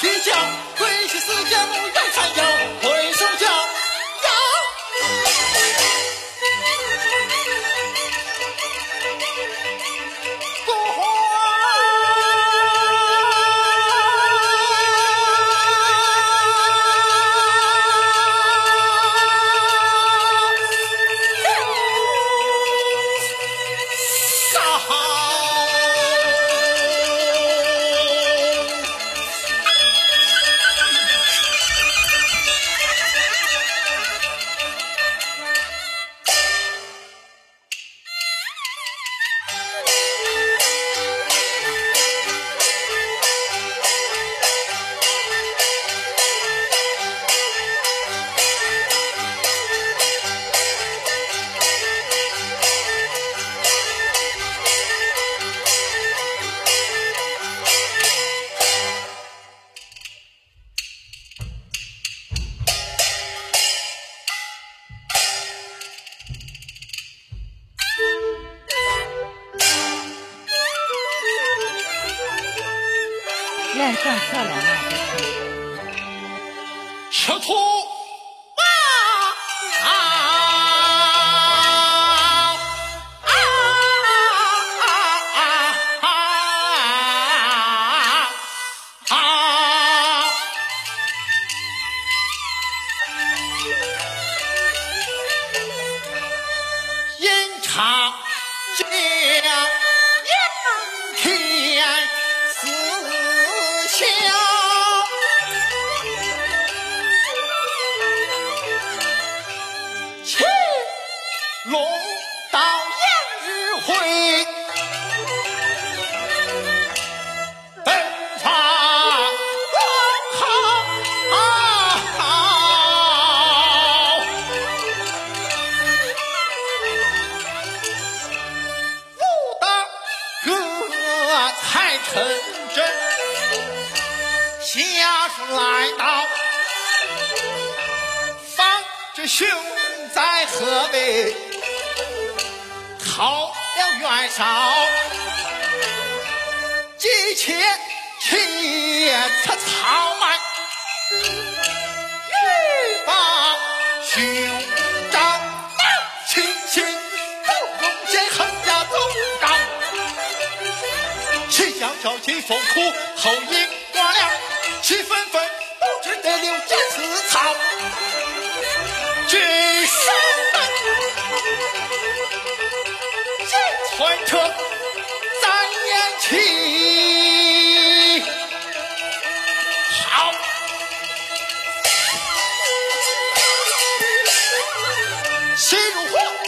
起马蹄叫，挥起四脚怒摇山摇，亮相漂亮啊！这是吃土啊啊啊啊啊！吟唱江陈真，下属来到。方知兄在河北讨了袁绍，急切切策挑起风哭后影挂亮，气纷纷，不知得留几次草。只身奔，见团车三年起，好，心如火。